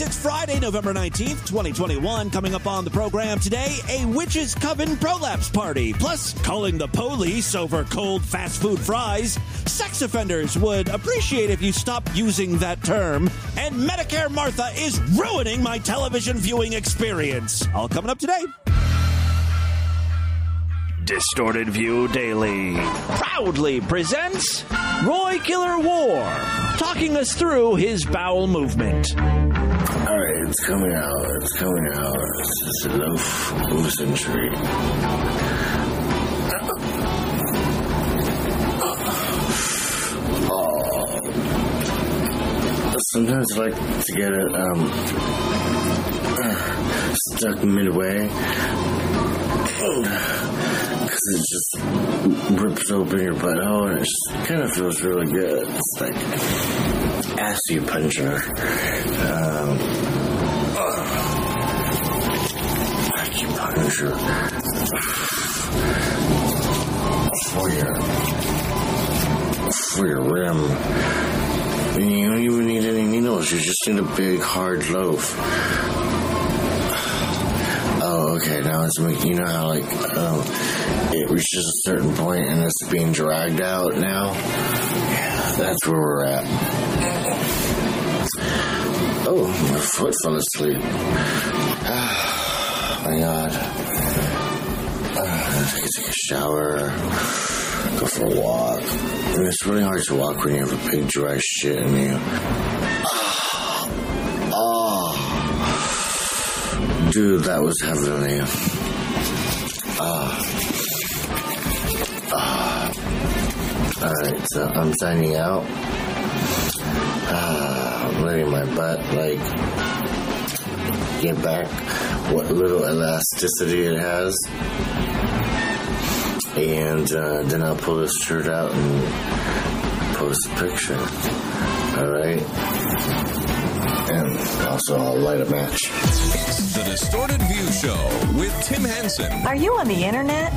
It's Friday, November 19th, 2021. Coming up on the program today, a witches' coven prolapse party, plus calling the police over cold fast food fries. Sex offenders would appreciate if you stop using that term. And Medicare Martha is ruining my television viewing experience. All coming up today. Distorted View Daily proudly presents Roy Killer War, talking us through his bowel movement. All right, it's coming out. It's coming out. It's just a loaf of century. Sometimes I like to get it um, stuck midway because it just rips open your butthole and it just kind of feels really good. It's like acupuncture. Um, acupuncture for your for your rim. You don't even need any needles. You just need a big hard loaf. Oh, okay. Now it's making you know how like um, it reaches a certain point and it's being dragged out now. That's where we're at. Oh, my foot fell asleep. Ah, my God. Uh, take, take a shower, go for a walk. I mean, it's really hard to walk when you have a big dry shit in you. Oh, dude, that was heavenly. Ah. Ah. Alright, so I'm signing out. Ah, I'm letting my butt, like, get back what little elasticity it has. And uh, then I'll pull this shirt out and post a picture. Alright? And also I'll light a match. It's the Distorted View Show with Tim Henson. Are you on the internet?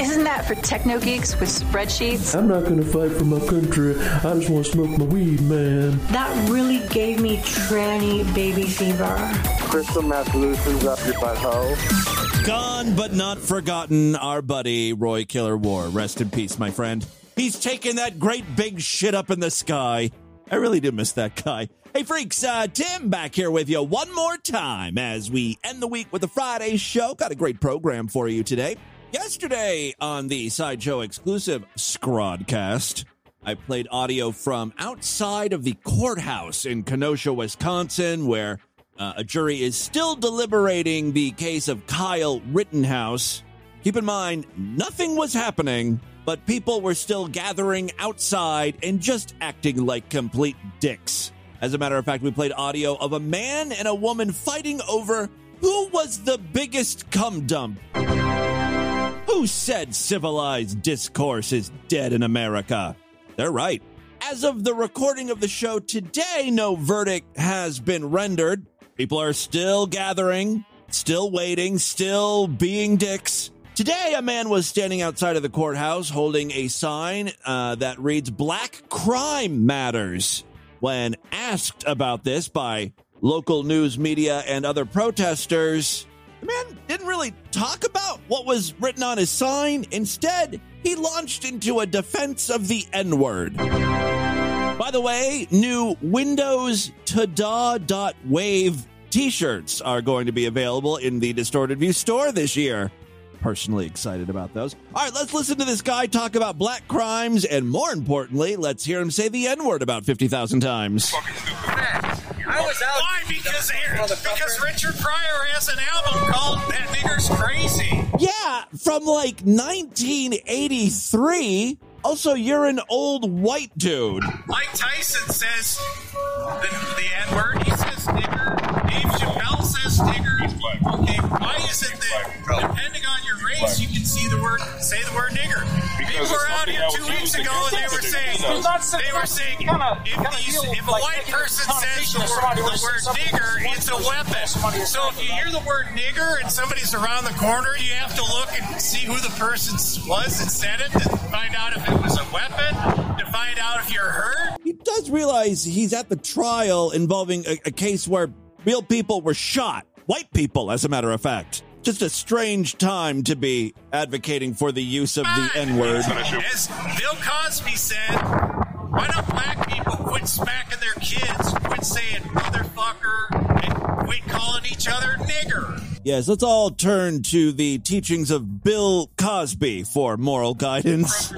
Isn't that for techno geeks with spreadsheets? I'm not gonna fight for my country. I just want to smoke my weed, man. That really gave me tranny baby fever. Crystal meth loosens up your butthole. Gone but not forgotten, our buddy Roy Killer War. Rest in peace, my friend. He's taking that great big shit up in the sky. I really do miss that guy. Hey, freaks, uh, Tim back here with you one more time as we end the week with a Friday show. Got a great program for you today. Yesterday on the Sideshow exclusive Scrodcast, I played audio from outside of the courthouse in Kenosha, Wisconsin, where uh, a jury is still deliberating the case of Kyle Rittenhouse. Keep in mind, nothing was happening, but people were still gathering outside and just acting like complete dicks. As a matter of fact, we played audio of a man and a woman fighting over who was the biggest cum dump. Who said civilized discourse is dead in America? They're right. As of the recording of the show today, no verdict has been rendered. People are still gathering, still waiting, still being dicks. Today, a man was standing outside of the courthouse holding a sign uh, that reads Black Crime Matters. When asked about this by local news media and other protesters, the man didn't really talk about what was written on his sign. Instead, he launched into a defense of the N word. By the way, new Windows Tada.wave t shirts are going to be available in the Distorted View store this year. Personally excited about those. All right, let's listen to this guy talk about black crimes, and more importantly, let's hear him say the N word about 50,000 times. I was out. Why? Because because Richard Pryor has an album called "That Nigger's Crazy." Yeah, from like 1983. Also, you're an old white dude. Mike Tyson says the, the N word. He says nigger. Dave Chappelle says nigger. Okay, why is it that depending on your race, you can see the word, say the word nigger? People were out here two weeks ago and they were saying they were saying if, these, if a white person says the word, the word nigger, it's a weapon. So if you hear the word nigger and somebody's around the corner, you have to look and see who the person was that said it to find out if it was a weapon, to find out if you're hurt. He does realize he's at the trial involving a, a case where Real people were shot. White people, as a matter of fact. Just a strange time to be advocating for the use of the ah. N word. As Bill Cosby said, why don't black people quit smacking their kids, quit saying motherfucker, and quit calling each other nigger? Yes, let's all turn to the teachings of Bill Cosby for moral guidance.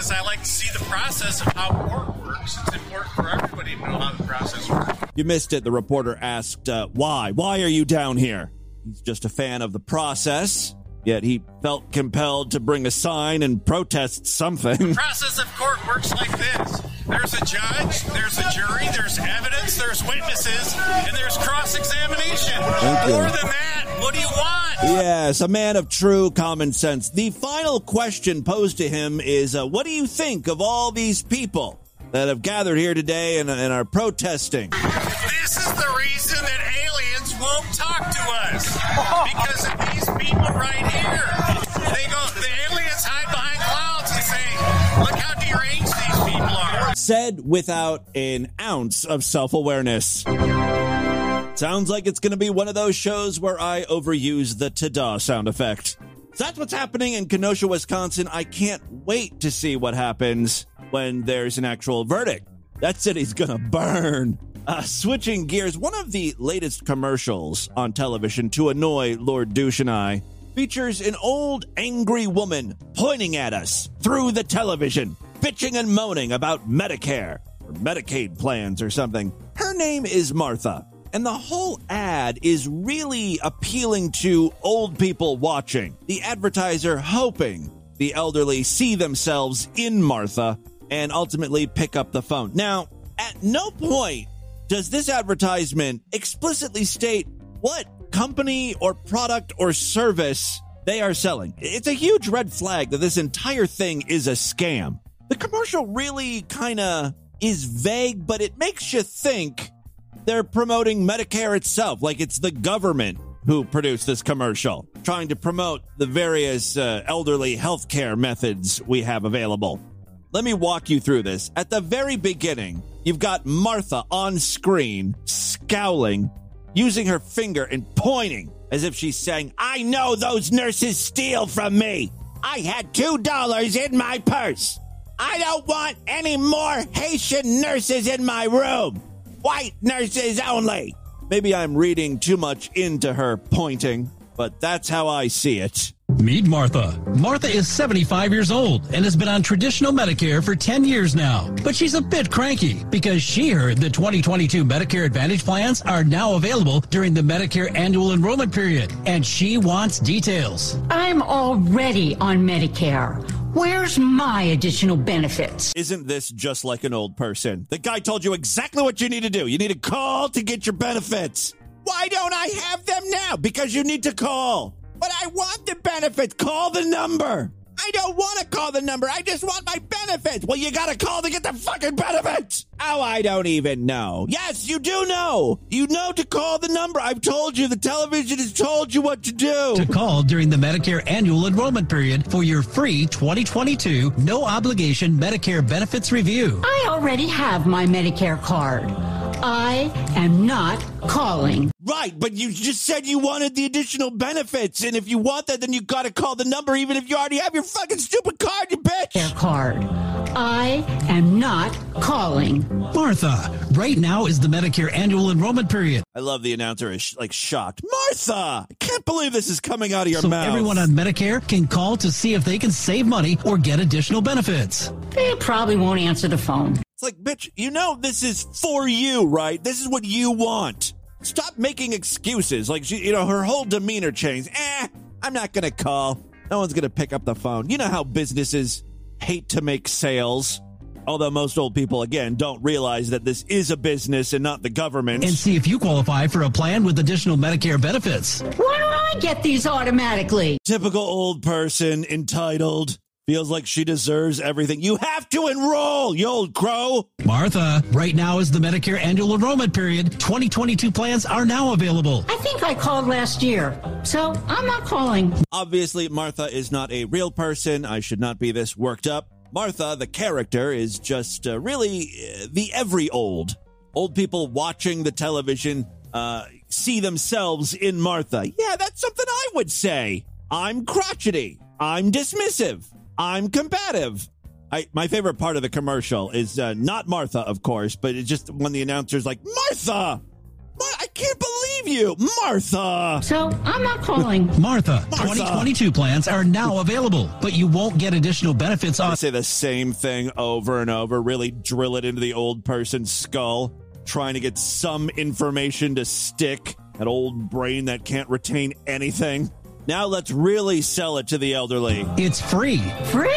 Because I like to see the process of how court works, it's important for everybody to know how the process works. You missed it. The reporter asked, uh, Why? Why are you down here? He's just a fan of the process, yet he felt compelled to bring a sign and protest something. The process of court works like this. There's a judge, there's a jury, there's evidence, there's witnesses, and there's cross-examination. More than that, what do you want? Yes, a man of true common sense. The final question posed to him is uh, What do you think of all these people that have gathered here today and, and are protesting? This is the reason that aliens won't talk to us. Because of these people right here. They go, the aliens hide behind clouds and say, look how deranged these people are. Said without an ounce of self awareness. Sounds like it's going to be one of those shows where I overuse the ta-da sound effect. So that's what's happening in Kenosha, Wisconsin. I can't wait to see what happens when there's an actual verdict. That city's gonna burn. Uh, switching gears, one of the latest commercials on television to annoy Lord Douche and I features an old angry woman pointing at us through the television, bitching and moaning about Medicare or Medicaid plans or something. Her name is Martha. And the whole ad is really appealing to old people watching. The advertiser hoping the elderly see themselves in Martha and ultimately pick up the phone. Now, at no point does this advertisement explicitly state what company or product or service they are selling. It's a huge red flag that this entire thing is a scam. The commercial really kind of is vague, but it makes you think they're promoting Medicare itself, like it's the government who produced this commercial, trying to promote the various uh, elderly healthcare methods we have available. Let me walk you through this. At the very beginning, you've got Martha on screen, scowling, using her finger and pointing as if she's saying, I know those nurses steal from me. I had $2 in my purse. I don't want any more Haitian nurses in my room. White nurses only. Maybe I'm reading too much into her pointing, but that's how I see it. Meet Martha. Martha is 75 years old and has been on traditional Medicare for 10 years now. But she's a bit cranky because she heard the 2022 Medicare Advantage plans are now available during the Medicare annual enrollment period, and she wants details. I'm already on Medicare. Where's my additional benefits? Isn't this just like an old person? The guy told you exactly what you need to do. You need to call to get your benefits. Why don't I have them now? Because you need to call. But I want the benefits. Call the number. I don't want to call the number. I just want my benefits. Well, you got to call to get the fucking benefits. Oh, I don't even know. Yes, you do know. You know to call the number. I've told you. The television has told you what to do. To call during the Medicare annual enrollment period for your free 2022 no obligation Medicare benefits review. I already have my Medicare card. I am not calling. Right, but you just said you wanted the additional benefits, and if you want that, then you got to call the number, even if you already have your fucking stupid card, you bitch. Their card. I am not calling. Martha, right now is the Medicare annual enrollment period. I love the announcer is like shocked. Martha, I can't believe this is coming out of your So mouth. everyone on Medicare can call to see if they can save money or get additional benefits. They probably won't answer the phone. It's like, bitch, you know this is for you, right? This is what you want. Stop making excuses. Like, she, you know, her whole demeanor changed. Eh, I'm not going to call. No one's going to pick up the phone. You know how businesses hate to make sales. Although most old people, again, don't realize that this is a business and not the government. And see if you qualify for a plan with additional Medicare benefits. Why don't I get these automatically? Typical old person, entitled, feels like she deserves everything. You have to enroll, you old crow. Martha, right now is the Medicare annual enrollment period. 2022 plans are now available. I think I called last year, so I'm not calling. Obviously, Martha is not a real person. I should not be this worked up. Martha, the character, is just uh, really uh, the every old. Old people watching the television uh, see themselves in Martha. Yeah, that's something I would say. I'm crotchety. I'm dismissive. I'm combative. I, my favorite part of the commercial is uh, not Martha, of course, but it's just when the announcer's like, Martha! Mar- I can't believe you, Martha! So I'm not calling. Martha, Martha. 2022 plans are now available, but you won't get additional benefits I on. say the same thing over and over, really drill it into the old person's skull, trying to get some information to stick. That old brain that can't retain anything. Now let's really sell it to the elderly. It's free. Free?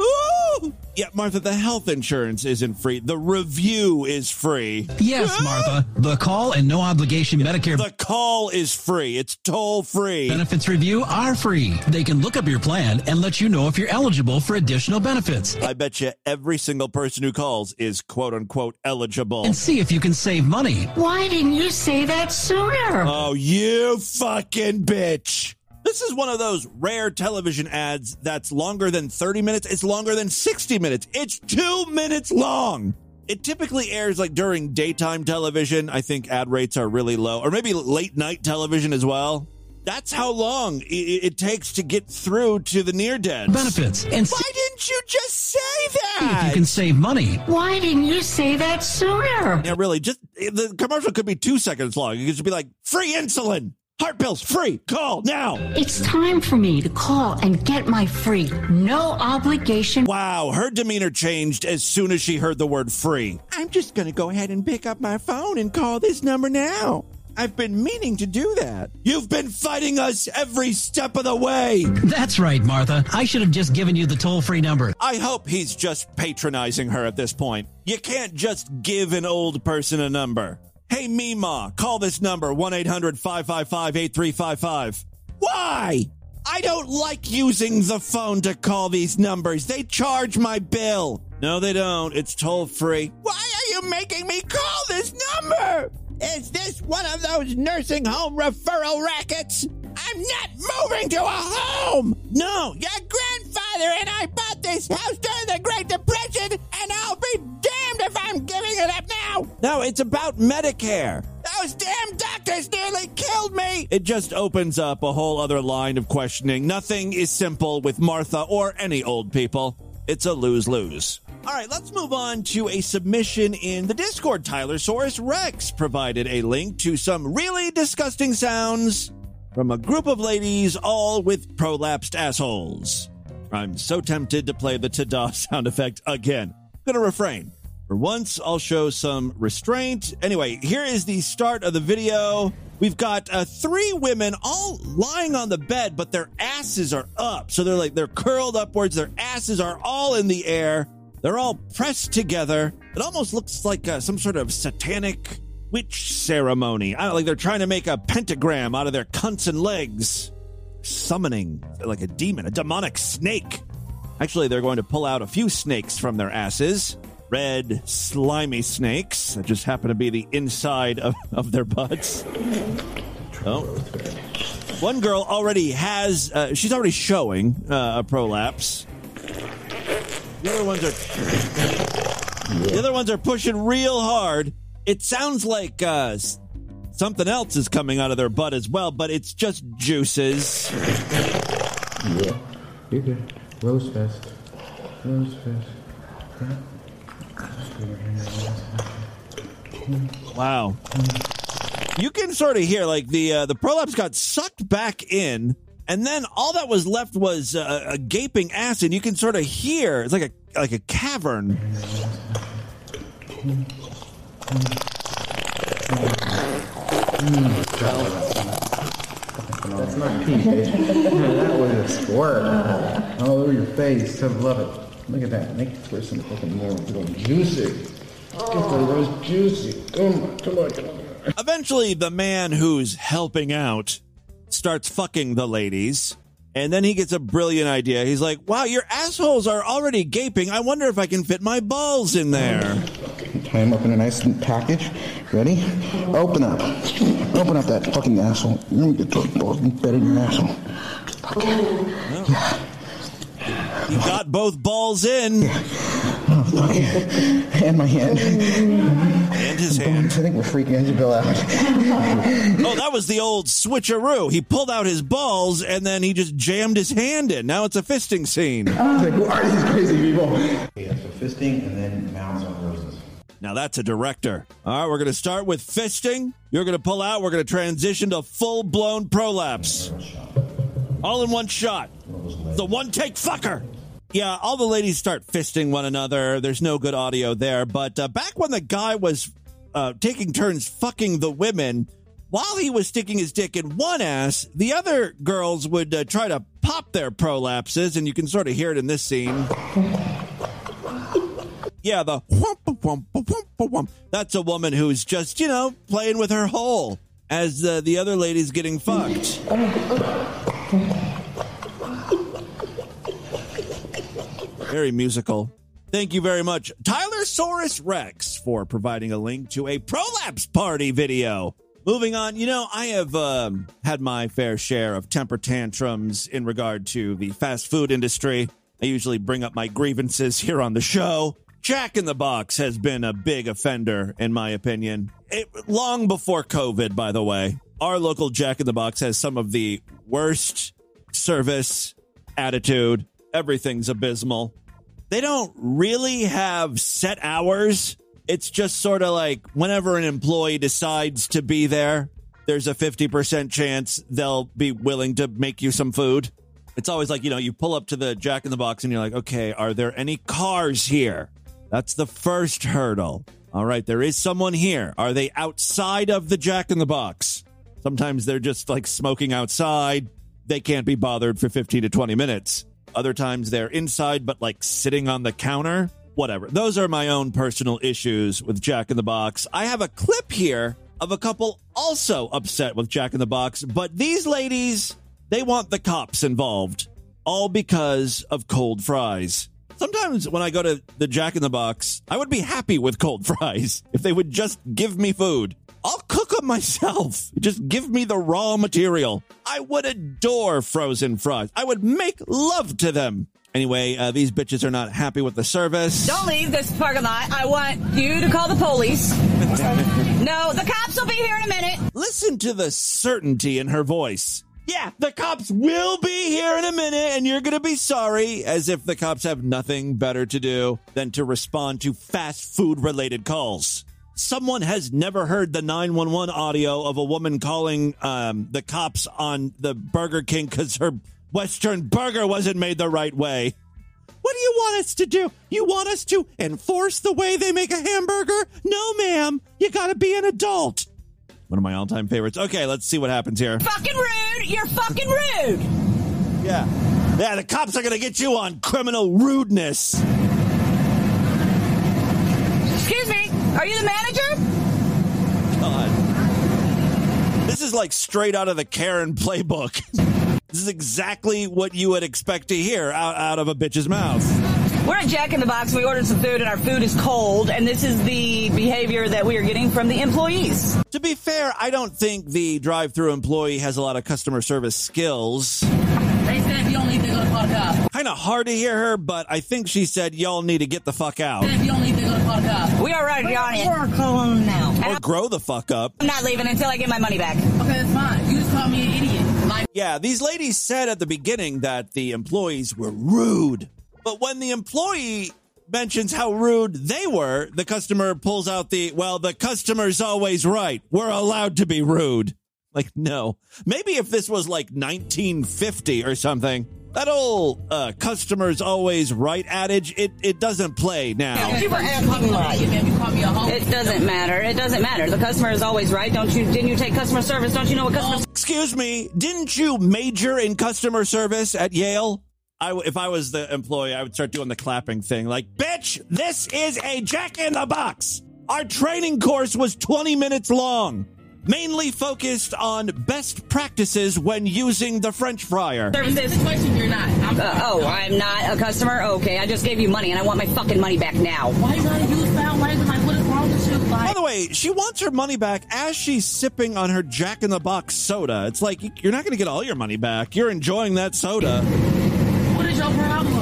Ooh! Yeah, Martha, the health insurance isn't free. The review is free. Yes, ah! Martha. The call and no obligation Medicare The call is free. It's toll free. benefits review are free. They can look up your plan and let you know if you're eligible for additional benefits I bet you every single person who calls is quote unquote eligible. and see if you can save money. Why didn't you say that sooner? Oh, you fucking bitch. This is one of those rare television ads that's longer than 30 minutes. It's longer than 60 minutes. It's two minutes long. It typically airs like during daytime television. I think ad rates are really low, or maybe late night television as well. That's how long i- i- it takes to get through to the near dead. Benefits and see Why didn't you just say that? if you can save money. Why didn't you say that sooner? Yeah, really. Just the commercial could be two seconds long. It could just be like free insulin, heart pills, free. Call now. It's time for me to call and get my free, no obligation. Wow, her demeanor changed as soon as she heard the word free. I'm just going to go ahead and pick up my phone and call this number now. I've been meaning to do that. You've been fighting us every step of the way. That's right, Martha. I should have just given you the toll free number. I hope he's just patronizing her at this point. You can't just give an old person a number. Hey, Mima, call this number 1 800 555 8355. Why? I don't like using the phone to call these numbers. They charge my bill. No, they don't. It's toll free. Why are you making me call this number? Is this one of those nursing home referral rackets? I'm not moving to a home. No, your grandfather and I bought this house during the Great Depression, and I'll be damned if I'm giving it up now. No, it's about Medicare. Those damn doctors nearly killed me. It just opens up a whole other line of questioning. Nothing is simple with Martha or any old people. It's a lose lose. All right, let's move on to a submission in the Discord. Tylersaurus Rex provided a link to some really disgusting sounds from a group of ladies, all with prolapsed assholes. I'm so tempted to play the ta-da sound effect again. gonna refrain. For once, I'll show some restraint. Anyway, here is the start of the video. We've got uh, three women all lying on the bed, but their asses are up. So they're like, they're curled upwards. Their asses are all in the air. They're all pressed together. It almost looks like uh, some sort of satanic witch ceremony. I don't like they're trying to make a pentagram out of their cunts and legs. Summoning like a demon, a demonic snake. Actually, they're going to pull out a few snakes from their asses. Red, slimy snakes that just happen to be the inside of, of their butts. Oh. One girl already has, uh, she's already showing uh, a prolapse. The other ones are, the other ones are pushing real hard. It sounds like uh, something else is coming out of their butt as well, but it's just juices. Yeah. you're good. Rose fest. Rose fest. Wow. You can sort of hear like the uh, the prolapse got sucked back in, and then all that was left was uh, a gaping ass, and you can sort of hear it's like a like a cavern. That's not pee, that was a squirt. All over your face. I love it. Look at that. Make it for some fucking more little juicy. Get the rose juicy. Come on, come on, come on. Eventually, the man who's helping out starts fucking the ladies. And then he gets a brilliant idea. He's like, wow, your assholes are already gaping. I wonder if I can fit my balls in there. Tie them up in a nice package. Ready? Open up. Open up that fucking asshole. You're gonna get those balls embedded in your asshole. Yeah. He got both balls in. Oh, fuck yeah. And my hand. And his hand. I think we're freaking Isabel out. Oh, that was the old switcheroo. He pulled out his balls and then he just jammed his hand in. Now it's a fisting scene. like, who are these crazy people? Yeah, so fisting and then mounds on roses. Now that's a director. All right, we're going to start with fisting. You're going to pull out. We're going to transition to full blown prolapse. All in one shot. The one take fucker. Yeah, all the ladies start fisting one another. There's no good audio there. But uh, back when the guy was uh, taking turns fucking the women, while he was sticking his dick in one ass, the other girls would uh, try to pop their prolapses, and you can sort of hear it in this scene. Yeah, the whump, whump, whump, whump. That's a woman who's just, you know, playing with her hole as uh, the other lady's getting fucked. Very musical. Thank you very much, Tyler Saurus Rex, for providing a link to a prolapse party video. Moving on, you know, I have um, had my fair share of temper tantrums in regard to the fast food industry. I usually bring up my grievances here on the show. Jack in the Box has been a big offender, in my opinion. It, long before COVID, by the way. Our local Jack in the Box has some of the worst service, attitude, everything's abysmal. They don't really have set hours. It's just sort of like whenever an employee decides to be there, there's a 50% chance they'll be willing to make you some food. It's always like, you know, you pull up to the Jack in the Box and you're like, okay, are there any cars here? That's the first hurdle. All right, there is someone here. Are they outside of the Jack in the Box? Sometimes they're just like smoking outside. They can't be bothered for 15 to 20 minutes. Other times they're inside, but like sitting on the counter. Whatever. Those are my own personal issues with Jack in the Box. I have a clip here of a couple also upset with Jack in the Box, but these ladies, they want the cops involved, all because of cold fries. Sometimes when I go to the Jack in the Box, I would be happy with cold fries if they would just give me food. I'll cook them myself. Just give me the raw material. I would adore frozen fries. I would make love to them. Anyway, uh, these bitches are not happy with the service. Don't leave this parking lot. I want you to call the police. no, the cops will be here in a minute. Listen to the certainty in her voice. Yeah, the cops will be here in a minute and you're going to be sorry, as if the cops have nothing better to do than to respond to fast food related calls. Someone has never heard the 911 audio of a woman calling um, the cops on the Burger King because her Western burger wasn't made the right way. What do you want us to do? You want us to enforce the way they make a hamburger? No, ma'am. You got to be an adult. One of my all-time favorites. Okay, let's see what happens here. Fucking rude. You're fucking rude. Yeah. Yeah, the cops are going to get you on criminal rudeness. Excuse me. Are you the manager? God. This is like straight out of the Karen playbook. This is exactly what you would expect to hear out, out of a bitch's mouth. We're at Jack in the Box. We ordered some food and our food is cold, and this is the behavior that we are getting from the employees. To be fair, I don't think the drive through employee has a lot of customer service skills. Don't leave, they're gonna call the cops. Kind of hard to hear her, but I think she said y'all need to get the fuck out. If you don't leave, they're gonna call the cops. We are ready on it. We're calling now. Or grow the fuck up. I'm not leaving until I get my money back. Okay, that's fine. You just call me an idiot. Like Yeah, these ladies said at the beginning that the employees were rude. But when the employee mentions how rude they were, the customer pulls out the, well, the customer's always right. We're allowed to be rude. Like, no. Maybe if this was like 1950 or something, that old uh, customer's always right adage, it, it doesn't play now. you for acting right. It doesn't matter. It doesn't matter. The customer is always right. Don't you? Didn't you take customer service? Don't you know what customer? Excuse me, didn't you major in customer service at Yale? I, w- if I was the employee, I would start doing the clapping thing. Like, bitch, this is a Jack in the Box. Our training course was 20 minutes long, mainly focused on best practices when using the French fryer. Services. Situation you're not. I'm, uh, oh, I'm not a customer. Okay, I just gave you money and I want my fucking money back now. Why you gotta use foul language? Like, what is wrong with you? By the way, she wants her money back as she's sipping on her Jack in the Box soda. It's like you're not going to get all your money back. You're enjoying that soda. What is your problem?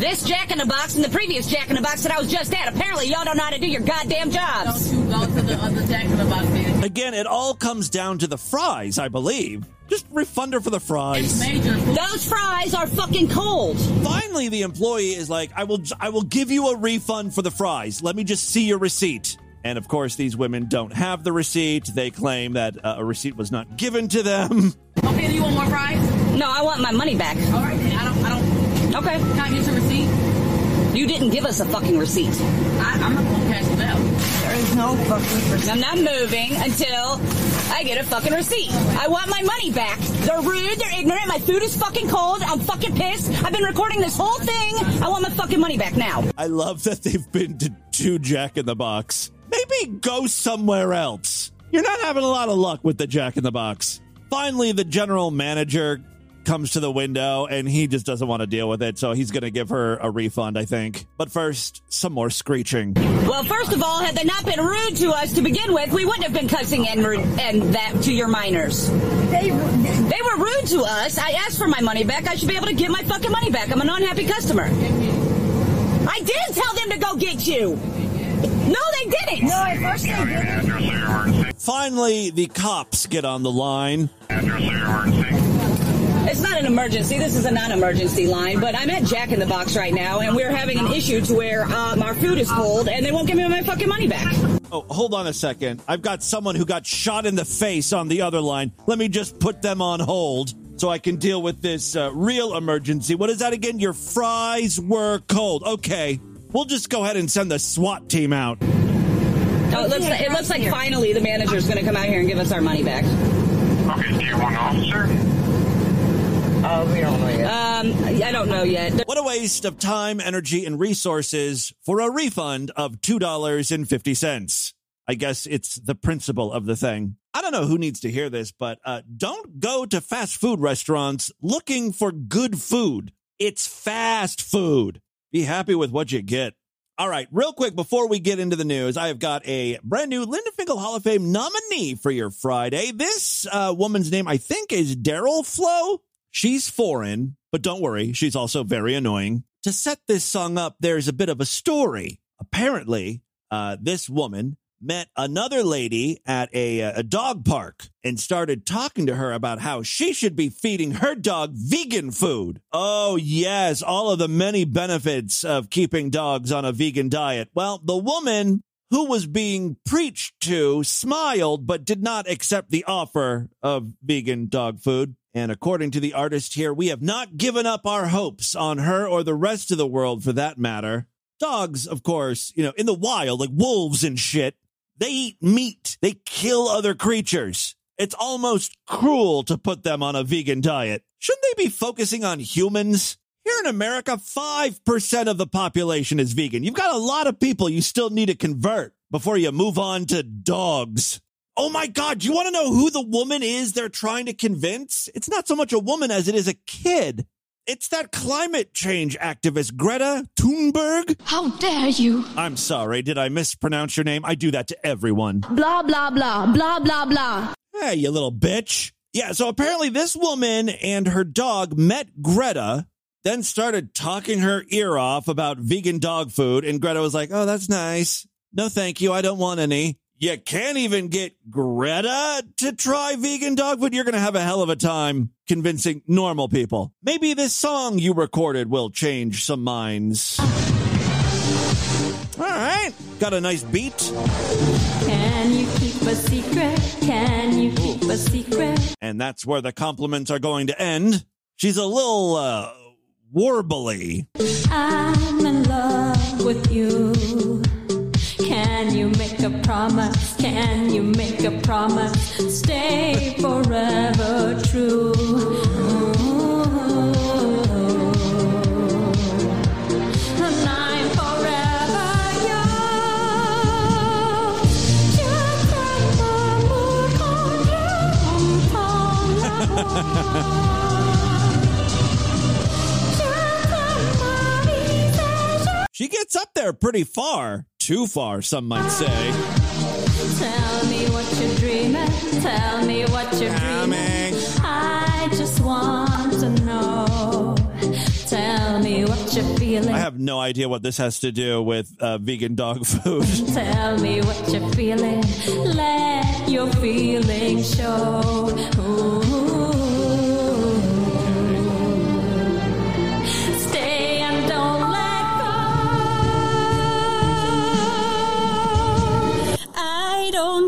This Jack in the Box and the previous Jack in the Box that I was just at. Apparently, y'all don't know how to do your goddamn jobs. Don't you go to the other Jack in the Box, man. Again, it all comes down to the fries, I believe. Just refund her for the fries. Those fries are fucking cold. Finally, the employee is like, "I will, I will give you a refund for the fries. Let me just see your receipt." And of course, these women don't have the receipt. They claim that uh, a receipt was not given to them. Okay, do you want more fries? No, I want my money back. All right, then. I don't. I don't. Okay. Can I get your receipt? You didn't give us a fucking receipt. I, I'm not gonna cash it out. There is no fucking receipt. I'm not moving until I get a fucking receipt. I want my money back. They're rude. They're ignorant. My food is fucking cold. I'm fucking pissed. I've been recording this whole thing. I want my fucking money back now. I love that they've been to two Jack in the Box. Maybe go somewhere else. You're not having a lot of luck with the Jack in the Box. Finally, the general manager comes to the window and he just doesn't want to deal with it, so he's going to give her a refund, I think. But first, some more screeching. Well, first of all, had they not been rude to us to begin with, we wouldn't have been cussing and, and that to your minors. They, they were rude to us. I asked for my money back. I should be able to get my fucking money back. I'm an unhappy customer. I did tell them to go get you. No, they didn't. No, at first they didn't. Finally, the cops get on the line. It's not an emergency. This is a non-emergency line, but I'm at Jack in the Box right now, and we're having an issue to where um, our food is cold, and they won't give me my fucking money back. Oh, hold on a second. I've got someone who got shot in the face on the other line. Let me just put them on hold so I can deal with this uh, real emergency. What is that again? Your fries were cold. Okay. We'll just go ahead and send the SWAT team out. Oh, it looks like, it looks like finally the manager's going to come out here and give us our money back. Okay, do you want an officer? Oh, we don't know yet. Um, I don't know yet. What a waste of time, energy, and resources for a refund of $2.50. I guess it's the principle of the thing. I don't know who needs to hear this, but uh, don't go to fast food restaurants looking for good food. It's fast food. Be happy with what you get. All right, real quick before we get into the news, I have got a brand new Linda Finkel Hall of Fame nominee for your Friday. This uh, woman's name, I think, is Daryl Flo. She's foreign, but don't worry, she's also very annoying. To set this song up, there's a bit of a story. Apparently, uh, this woman met another lady at a, a dog park and started talking to her about how she should be feeding her dog vegan food. Oh, yes, all of the many benefits of keeping dogs on a vegan diet. Well, the woman who was being preached to smiled but did not accept the offer of vegan dog food. And according to the artist here, we have not given up our hopes on her or the rest of the world for that matter. Dogs, of course, you know, in the wild, like wolves and shit, they eat meat. They kill other creatures. It's almost cruel to put them on a vegan diet. Shouldn't they be focusing on humans? Here in America, 5% of the population is vegan. You've got a lot of people you still need to convert before you move on to dogs. Oh my God, do you want to know who the woman is they're trying to convince? It's not so much a woman as it is a kid. It's that climate change activist, Greta Thunberg. How dare you? I'm sorry, did I mispronounce your name? I do that to everyone. Blah, blah, blah, blah, blah, blah. Hey, you little bitch. Yeah, so apparently this woman and her dog met Greta, then started talking her ear off about vegan dog food, and Greta was like, oh, that's nice. No, thank you. I don't want any. You can't even get Greta to try vegan dog food. You're going to have a hell of a time convincing normal people. Maybe this song you recorded will change some minds. All right. Got a nice beat. Can you keep a secret? Can you keep a secret? And that's where the compliments are going to end. She's a little, uh, warbly. I'm in love with you. Can you make a promise? Can you make a promise? Stay forever true. And I'm forever She gets up there pretty far. Too far, some might say. Tell me what you're dreaming. Tell me what you're dreaming. I just want to know. Tell me what you're feeling. I have no idea what this has to do with uh, vegan dog food. Tell me what you're feeling. Let your feelings show. Ooh.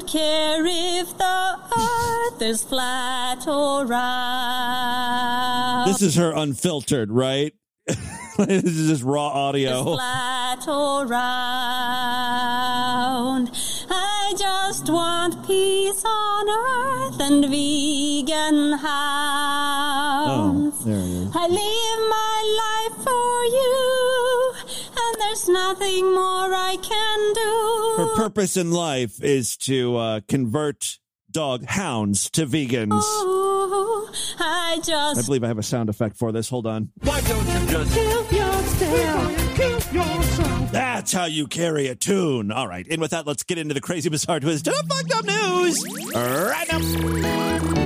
Don't care if the earth is flat or round. This is her unfiltered, right? this is just raw audio. flat or round. I just want peace on earth and vegan hounds. Oh, there it is. I live my life for you, there's nothing more I can do. Her purpose in life is to uh, convert dog hounds to vegans. Ooh, I I believe I have a sound effect for this. Hold on. why don't you just kill yourself? Kill yourself. That's how you carry a tune. All right. And with that, let's get into the crazy, bizarre twist of fucked up news right now.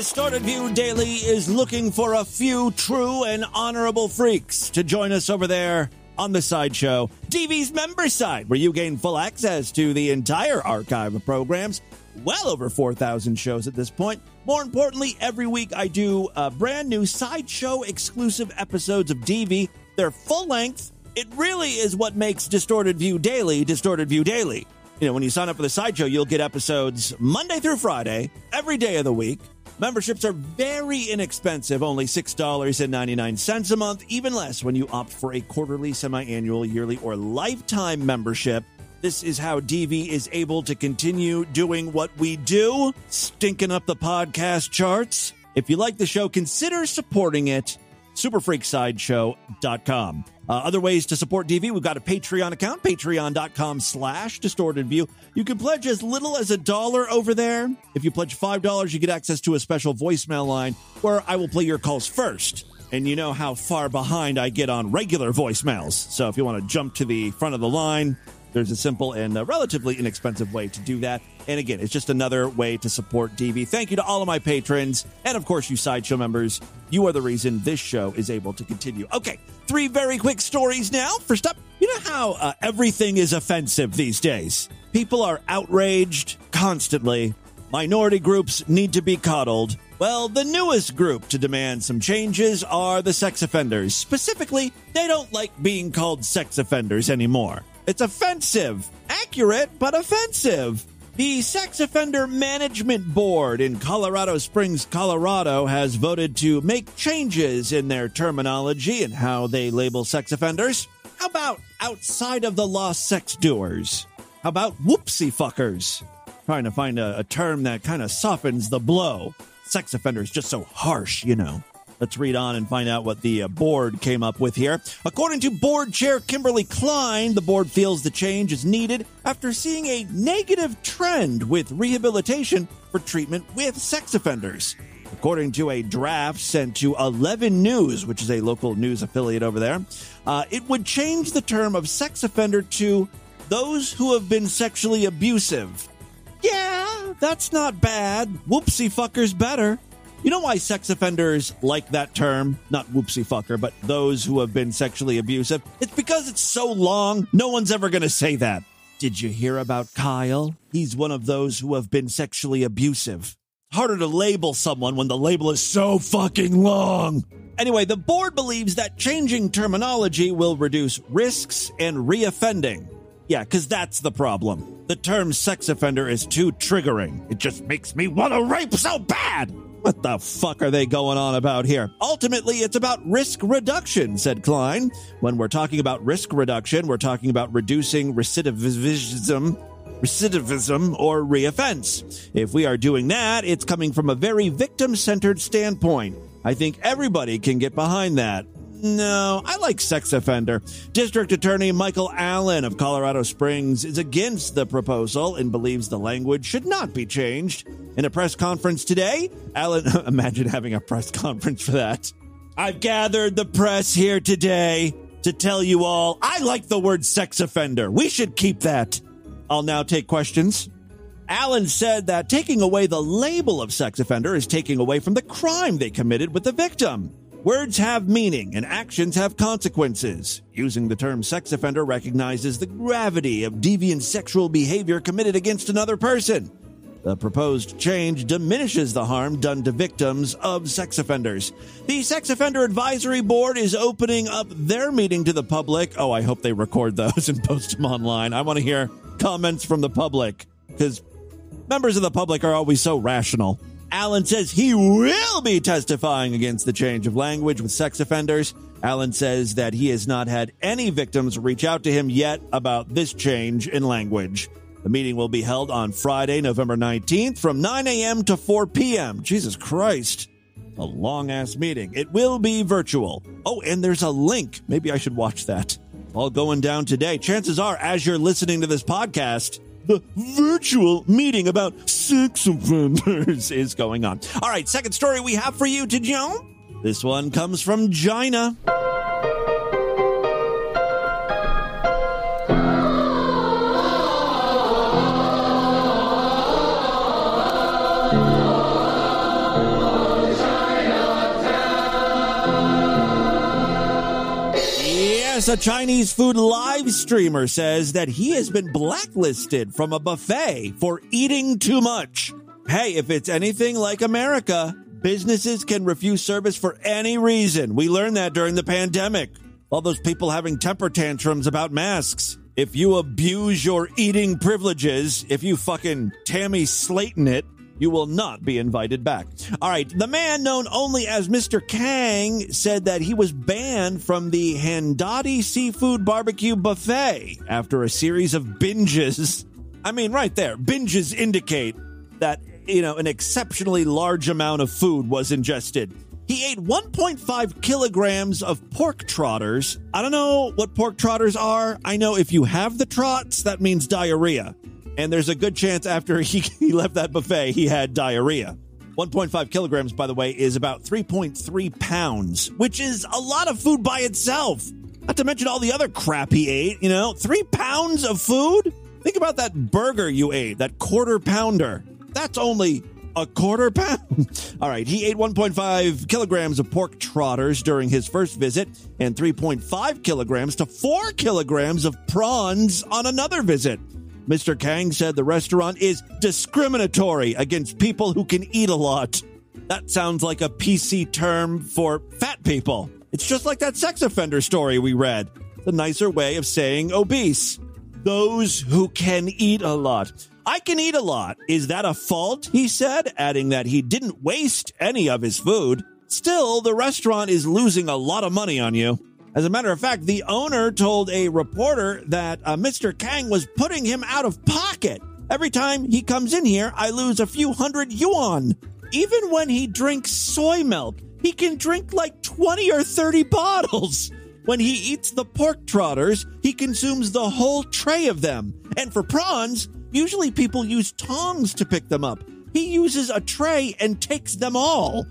Distorted View Daily is looking for a few true and honorable freaks to join us over there on the sideshow, DV's member side, where you gain full access to the entire archive of programs, well over 4,000 shows at this point. More importantly, every week I do uh, brand new sideshow exclusive episodes of DV. They're full length. It really is what makes Distorted View Daily Distorted View Daily. You know, when you sign up for the sideshow, you'll get episodes Monday through Friday, every day of the week. Memberships are very inexpensive, only $6.99 a month, even less when you opt for a quarterly, semi annual, yearly, or lifetime membership. This is how DV is able to continue doing what we do, stinking up the podcast charts. If you like the show, consider supporting it. Superfreaksideshow.com. Uh, other ways to support DV, we've got a Patreon account, patreon.com slash distorted view. You can pledge as little as a dollar over there. If you pledge $5, you get access to a special voicemail line where I will play your calls first. And you know how far behind I get on regular voicemails. So if you want to jump to the front of the line, there's a simple and uh, relatively inexpensive way to do that. And again, it's just another way to support DV. Thank you to all of my patrons. And of course, you Sideshow members. You are the reason this show is able to continue. Okay, three very quick stories now. First up, you know how uh, everything is offensive these days? People are outraged constantly. Minority groups need to be coddled. Well, the newest group to demand some changes are the sex offenders. Specifically, they don't like being called sex offenders anymore. It's offensive. Accurate, but offensive. The Sex Offender Management Board in Colorado Springs, Colorado has voted to make changes in their terminology and how they label sex offenders. How about outside of the law sex doers? How about whoopsie fuckers? Trying to find a, a term that kind of softens the blow. Sex offender is just so harsh, you know. Let's read on and find out what the uh, board came up with here. According to board chair Kimberly Klein, the board feels the change is needed after seeing a negative trend with rehabilitation for treatment with sex offenders. According to a draft sent to 11 News, which is a local news affiliate over there, uh, it would change the term of sex offender to those who have been sexually abusive. Yeah, that's not bad. Whoopsie fucker's better. You know why sex offenders like that term? Not whoopsie fucker, but those who have been sexually abusive? It's because it's so long, no one's ever going to say that. Did you hear about Kyle? He's one of those who have been sexually abusive. Harder to label someone when the label is so fucking long. Anyway, the board believes that changing terminology will reduce risks and reoffending. Yeah, because that's the problem. The term sex offender is too triggering. It just makes me want to rape so bad. What the fuck are they going on about here? Ultimately, it's about risk reduction, said Klein. When we're talking about risk reduction, we're talking about reducing recidivism, recidivism or reoffense. If we are doing that, it's coming from a very victim centered standpoint. I think everybody can get behind that. No, I like sex offender. District Attorney Michael Allen of Colorado Springs is against the proposal and believes the language should not be changed. In a press conference today, Allen, imagine having a press conference for that. I've gathered the press here today to tell you all I like the word sex offender. We should keep that. I'll now take questions. Allen said that taking away the label of sex offender is taking away from the crime they committed with the victim. Words have meaning and actions have consequences. Using the term sex offender recognizes the gravity of deviant sexual behavior committed against another person. The proposed change diminishes the harm done to victims of sex offenders. The Sex Offender Advisory Board is opening up their meeting to the public. Oh, I hope they record those and post them online. I want to hear comments from the public because members of the public are always so rational. Allen says he will be testifying against the change of language with sex offenders. Allen says that he has not had any victims reach out to him yet about this change in language. The meeting will be held on Friday, November 19th from 9 a.m. to 4 p.m. Jesus Christ. A long ass meeting. It will be virtual. Oh, and there's a link. Maybe I should watch that. All going down today. Chances are, as you're listening to this podcast, the virtual meeting about sex offenders is going on. All right, second story we have for you to. This one comes from China. Yes, a Chinese food live streamer says that he has been blacklisted from a buffet for eating too much. Hey, if it's anything like America, businesses can refuse service for any reason. We learned that during the pandemic. All those people having temper tantrums about masks. If you abuse your eating privileges, if you fucking Tammy Slaton it, you will not be invited back. All right. The man known only as Mr. Kang said that he was banned from the Handati Seafood Barbecue Buffet after a series of binges. I mean, right there, binges indicate that, you know, an exceptionally large amount of food was ingested. He ate 1.5 kilograms of pork trotters. I don't know what pork trotters are. I know if you have the trots, that means diarrhea and there's a good chance after he, he left that buffet, he had diarrhea. 1.5 kilograms, by the way, is about 3.3 pounds, which is a lot of food by itself. Not to mention all the other crap he ate, you know? Three pounds of food? Think about that burger you ate, that quarter pounder. That's only a quarter pound. All right, he ate 1.5 kilograms of pork trotters during his first visit and 3.5 kilograms to 4 kilograms of prawns on another visit. Mr. Kang said the restaurant is discriminatory against people who can eat a lot. That sounds like a PC term for fat people. It's just like that sex offender story we read. The nicer way of saying obese. Those who can eat a lot. I can eat a lot. Is that a fault? He said, adding that he didn't waste any of his food. Still, the restaurant is losing a lot of money on you. As a matter of fact, the owner told a reporter that uh, Mr. Kang was putting him out of pocket. Every time he comes in here, I lose a few hundred yuan. Even when he drinks soy milk, he can drink like 20 or 30 bottles. When he eats the pork trotters, he consumes the whole tray of them. And for prawns, usually people use tongs to pick them up. He uses a tray and takes them all.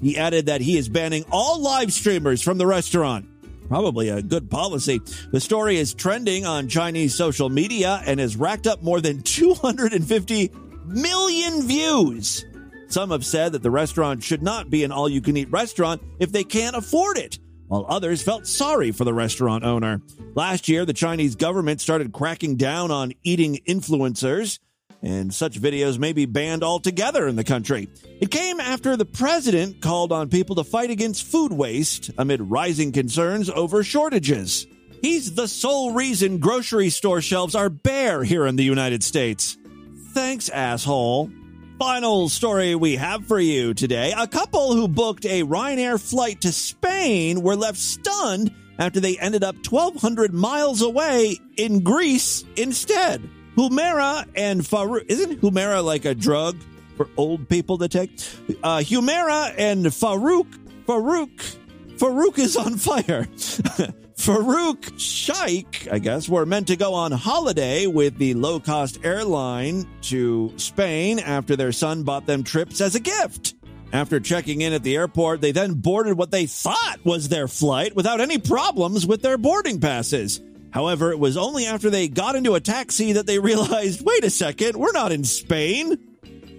He added that he is banning all live streamers from the restaurant. Probably a good policy. The story is trending on Chinese social media and has racked up more than 250 million views. Some have said that the restaurant should not be an all you can eat restaurant if they can't afford it, while others felt sorry for the restaurant owner. Last year, the Chinese government started cracking down on eating influencers and such videos may be banned altogether in the country. It came after the president called on people to fight against food waste amid rising concerns over shortages. He's the sole reason grocery store shelves are bare here in the United States. Thanks, asshole. Final story we have for you today. A couple who booked a Ryanair flight to Spain were left stunned after they ended up 1,200 miles away in Greece instead. Humira and Farouk. Isn't Humira like a drug for old people to take? Uh, Humira and Farouk. Farouk. Farouk is on fire. Farouk Sheikh, I guess, were meant to go on holiday with the low cost airline to Spain after their son bought them trips as a gift. After checking in at the airport, they then boarded what they thought was their flight without any problems with their boarding passes. However, it was only after they got into a taxi that they realized wait a second, we're not in Spain.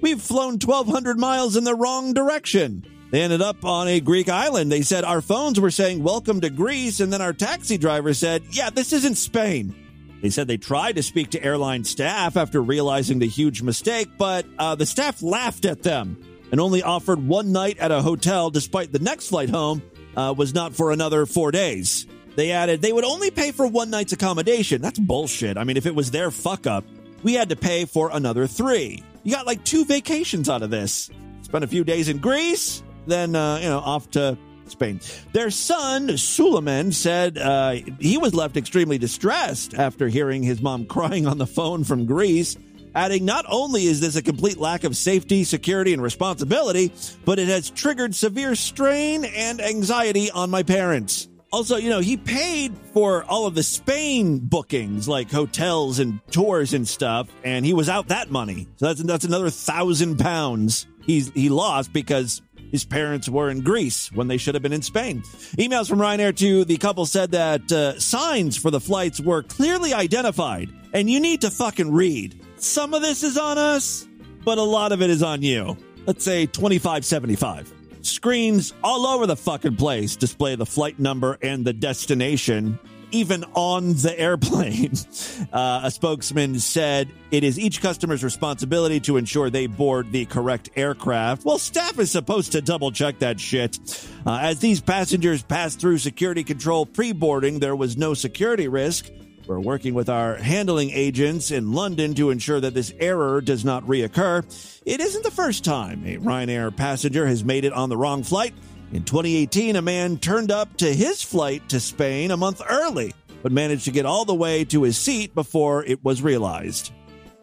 We've flown 1,200 miles in the wrong direction. They ended up on a Greek island. They said our phones were saying welcome to Greece, and then our taxi driver said, yeah, this isn't Spain. They said they tried to speak to airline staff after realizing the huge mistake, but uh, the staff laughed at them and only offered one night at a hotel, despite the next flight home uh, was not for another four days. They added they would only pay for one night's accommodation. That's bullshit. I mean, if it was their fuck up, we had to pay for another three. You got like two vacations out of this. Spent a few days in Greece, then, uh, you know, off to Spain. Their son, Suleiman, said uh, he was left extremely distressed after hearing his mom crying on the phone from Greece, adding, Not only is this a complete lack of safety, security, and responsibility, but it has triggered severe strain and anxiety on my parents. Also, you know, he paid for all of the Spain bookings, like hotels and tours and stuff, and he was out that money. So that's that's another thousand pounds he's he lost because his parents were in Greece when they should have been in Spain. Emails from Ryanair to the couple said that uh, signs for the flights were clearly identified, and you need to fucking read. Some of this is on us, but a lot of it is on you. Let's say 2575. Screens all over the fucking place display the flight number and the destination, even on the airplane. Uh, a spokesman said it is each customer's responsibility to ensure they board the correct aircraft. Well, staff is supposed to double check that shit. Uh, as these passengers passed through security control pre boarding, there was no security risk. We're working with our handling agents in London to ensure that this error does not reoccur. It isn't the first time a Ryanair passenger has made it on the wrong flight. In 2018, a man turned up to his flight to Spain a month early, but managed to get all the way to his seat before it was realized.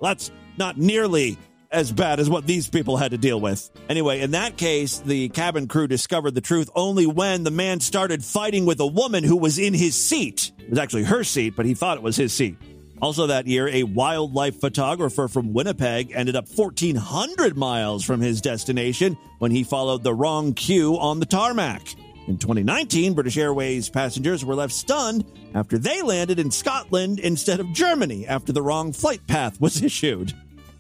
That's not nearly as bad as what these people had to deal with. Anyway, in that case, the cabin crew discovered the truth only when the man started fighting with a woman who was in his seat. It was actually her seat, but he thought it was his seat. Also, that year, a wildlife photographer from Winnipeg ended up 1,400 miles from his destination when he followed the wrong queue on the tarmac. In 2019, British Airways passengers were left stunned after they landed in Scotland instead of Germany after the wrong flight path was issued.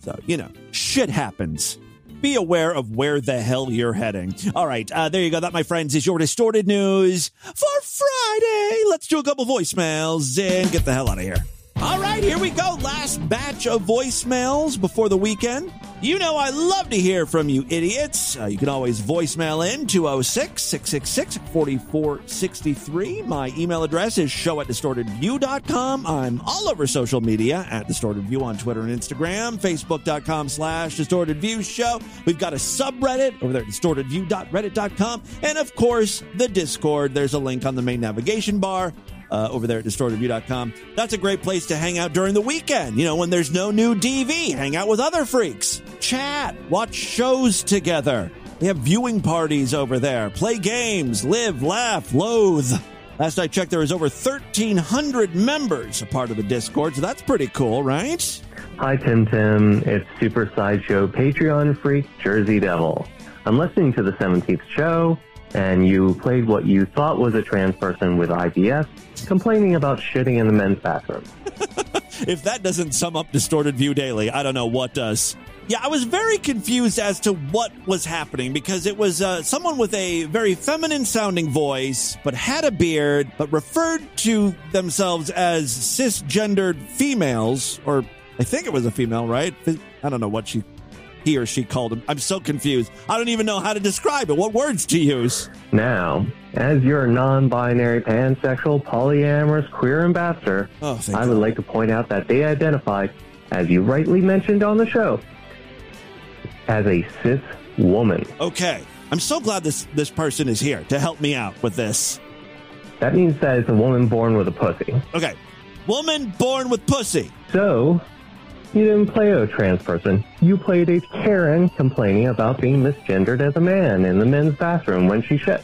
So, you know, shit happens. Be aware of where the hell you're heading. All right, uh, there you go. That, my friends, is your distorted news for Friday. Let's do a couple voicemails and get the hell out of here. All right, here we go. Last batch of voicemails before the weekend. You know, I love to hear from you idiots. Uh, you can always voicemail in 206 666 4463. My email address is show at distortedview.com. I'm all over social media at Distorted View on Twitter and Instagram, facebook.com slash Distorted View Show. We've got a subreddit over there at distortedview.reddit.com. And of course, the Discord. There's a link on the main navigation bar uh, over there at distortedview.com. That's a great place to hang out during the weekend. You know, when there's no new DV, hang out with other freaks, chat, watch shows together. They have viewing parties over there, play games, live, laugh, loathe. Last I checked, there was over 1,300 members a part of the Discord, so that's pretty cool, right? Hi, Tim Tim. It's Super Sideshow Patreon Freak Jersey Devil. I'm listening to the 17th show, and you played what you thought was a trans person with IBS complaining about shitting in the men's bathroom. if that doesn't sum up Distorted View Daily, I don't know what does. Yeah, I was very confused as to what was happening because it was uh, someone with a very feminine sounding voice, but had a beard, but referred to themselves as cisgendered females, or I think it was a female, right? I don't know what she he or she called him. I'm so confused. I don't even know how to describe it. What words to use? Now, as your non binary, pansexual, polyamorous, queer ambassador, oh, I would like to point out that they identified, as you rightly mentioned on the show, as a cis woman. Okay. I'm so glad this, this person is here to help me out with this. That means that it's a woman born with a pussy. Okay. Woman born with pussy. So, you didn't play a trans person. You played a Karen complaining about being misgendered as a man in the men's bathroom when she shit.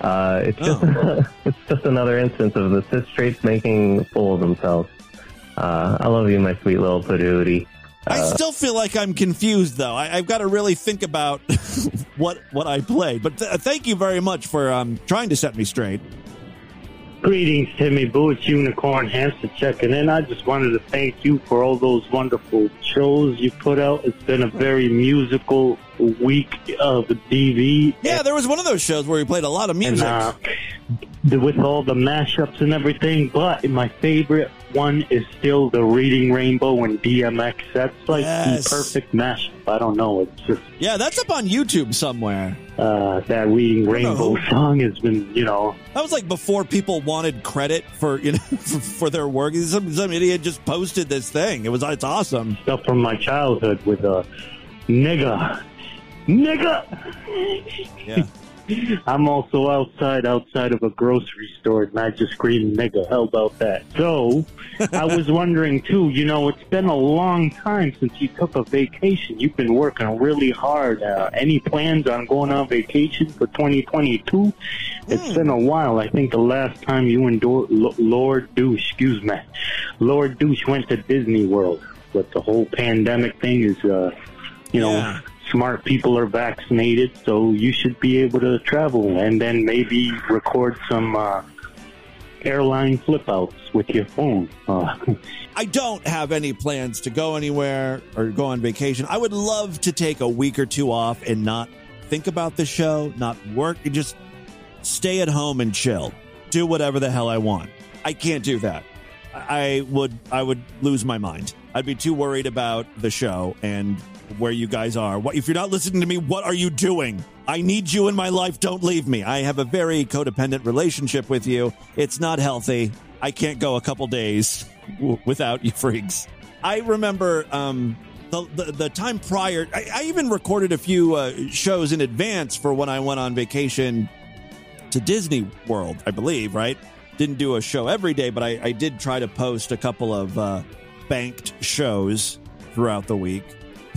Uh, it's just Oh. it's just another instance of the cis straights making fool of themselves. Uh, I love you, my sweet little patootie. I Uh, still feel like I'm confused, though. I, I've got to really think about what what I played. But th- thank you very much for um, trying to set me straight. Greetings, Timmy Boo. It's Unicorn Hamster checking in. I just wanted to thank you for all those wonderful shows you put out. It's been a very musical week of DV. Yeah, there was one of those shows where we played a lot of music. And, uh, with all the mashups and everything, but my favorite one is still the Reading Rainbow and DMX. That's like Yes. the perfect mashup. I don't know. It's just yeah, that's up on YouTube somewhere. uh, that Reading Rainbow song has been, you know, That was like before people wanted credit for you know for, for their work. Some some idiot just posted this thing. It was it's awesome. stuff from my childhood with uh, nigga, nigga. Yeah. I'm also outside, outside of a grocery store, and I just screamed nigga. How about that? So, I was wondering too. You know, it's been a long time since you took a vacation. You've been working really hard. Uh, any plans on going on vacation for 2022? It's been a while. I think the last time you and Dor- L- Lord Douche, excuse me, Lord Douche went to Disney World. But the whole pandemic thing is, uh, you know, Yeah. Smart people are vaccinated, so you should be able to travel and then maybe record some uh, airline flip outs with your phone. Uh, I don't have any plans to go anywhere or go on vacation. I would love to take a week or two off and not think about the show, not work, and just stay at home and chill. Do whatever the hell I want. I can't do that. I would I would lose my mind. I'd be too worried about the show and where you guys are. What if you're not listening to me, what are you doing? I need you in my life. Don't leave me. I have a very codependent relationship with you. It's not healthy. I can't go a couple days w- without you freaks. I remember um, the, the the time prior. I, I even recorded a few uh, shows in advance for when I went on vacation to Disney World, I believe, right? Didn't do a show every day, but I, I did try to post a couple of uh, banked shows throughout the week.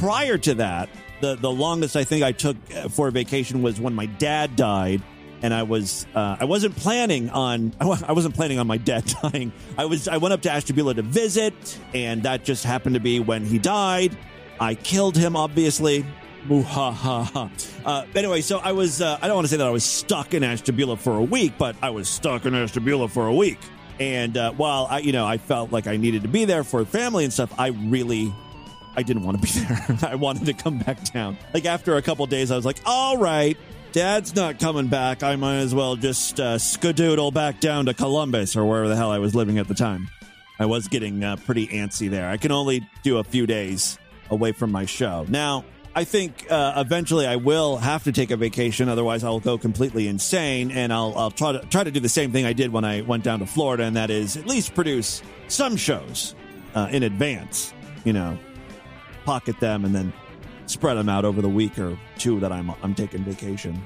Prior to that, the, the longest I think I took uh, for a vacation was when my dad died. And I was uh, I wasn't planning on I wasn't planning on my dad dying. I was I went up to Ashtabula to visit, and that just happened to be when he died. I killed him, obviously. Uh, anyway, so I was, uh, I don't want to say that I was stuck in Ashtabula for a week, but I was stuck in Ashtabula for a week. And uh, while I, you know, I felt like I needed to be there for family and stuff, I really, I didn't want to be there. I wanted to come back down. Like after a couple days, I was like, all right, dad's not coming back. I might as well just uh, skadoodle back down to Columbus or wherever the hell I was living at the time. I was getting uh, pretty antsy there. I can only do a few days away from my show. Now, I think uh, eventually I will have to take a vacation. Otherwise, I'll go completely insane, and I'll I'll try to try to do the same thing I did when I went down to Florida, and that is at least produce some shows uh, in advance. You know, pocket them and then spread them out over the week or two that I'm I'm taking vacation.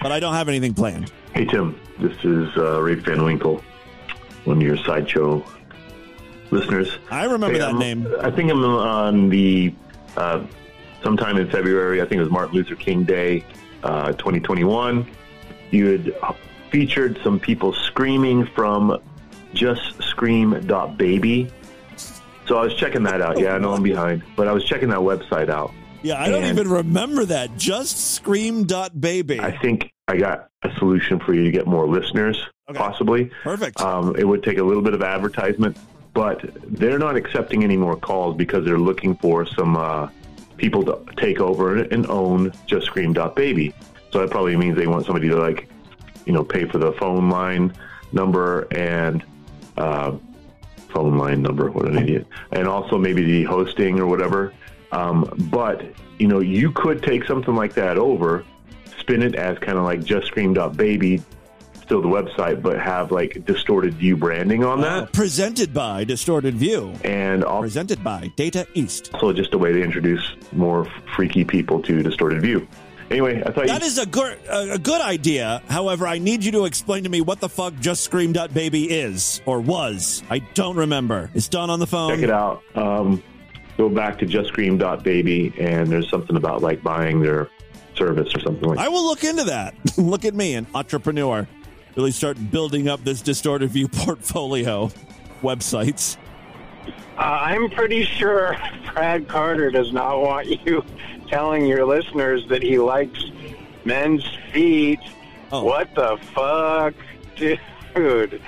But I don't have anything planned. Hey, Tim. This is uh, Ray Van Winkle, one of your sideshow listeners. I remember Hey, that I'm- name. I think I'm on the uh, sometime in February. I think it was Martin Luther King Day, uh, 2021. You had featured some people screaming from justscream.baby. So I was checking that out. Yeah, I know I'm behind, but I was checking that website out. Yeah, I don't even remember that. Just scream.baby. I think I got a solution for you to get more listeners, possibly. Perfect. Um, it would take a little bit of advertisement, but they're not accepting any more calls because they're looking for some uh, people to take over and own Just Scream.baby. So that probably means they want somebody to like, you know, pay for the phone line number and uh, phone line number. What an idiot! And also maybe the hosting or whatever. Um, but you know, you could take something like that over, spin it as kind of like Just Scream.baby, still the website, but have like distorted view branding on that. Presented by Distorted View. And also, presented by Data East. So just a way to introduce more freaky people to Distorted View. Anyway, I thought That you, is a good a good idea. However, I need you to explain to me what the fuck Just Screamed Out Baby" is or was. I don't remember. It's done on the phone? check it out. Um, go back to Just Scream Dot Baby, and there's something about like buying their service or something like that. I will look into that. look at me, an entrepreneur. Really start building up this Distorted View portfolio websites. Uh, I'm pretty sure Brad Carter does not want you telling your listeners that he likes men's feet. Oh. What the fuck? Dude.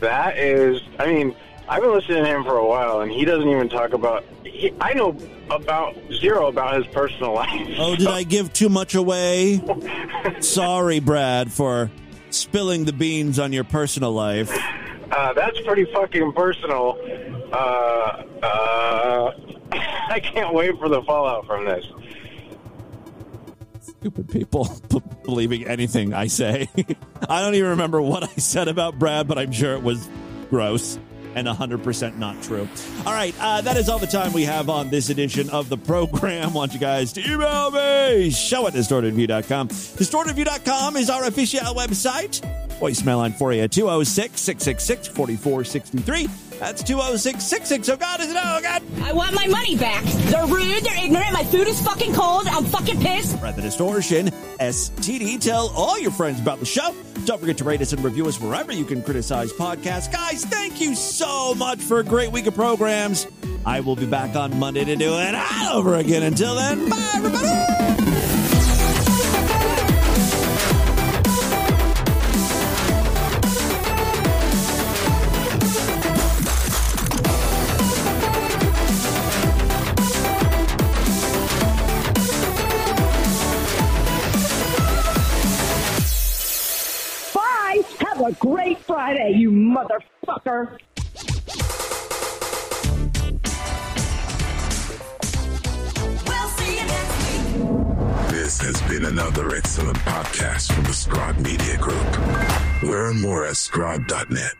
that is. I mean, I've been listening to him for a while, and he doesn't even talk about. He, I know about zero about his personal life. Oh, did I give too much away? Sorry, Brad, for spilling the beans on your personal life. Uh, that's pretty fucking personal. Uh, uh, I can't wait for the fallout from this. Stupid people believing anything I say. I don't even remember what I said about Brad, but I'm sure it was gross and 100% not true. All right, uh, that is all the time we have on this edition of the program. want you guys to email me, show at distortedview.com. Distortedview.com is our official website. Voicemail line for you at 206 666 4463. That's 206 660. Oh, God, is it? Oh, God. I want my money back. They're rude. They're ignorant. My food is fucking cold. I'm fucking pissed. Brad the Distortion, STD. Tell all your friends about the show. Don't forget to rate us and review us wherever you can criticize podcasts. Guys, thank you so much for a great week of programs. I will be back on Monday to do it all over again. Until then, bye, everybody. Motherfucker. This has been another excellent podcast from the Scribe Media Group. Learn more at scribe.net.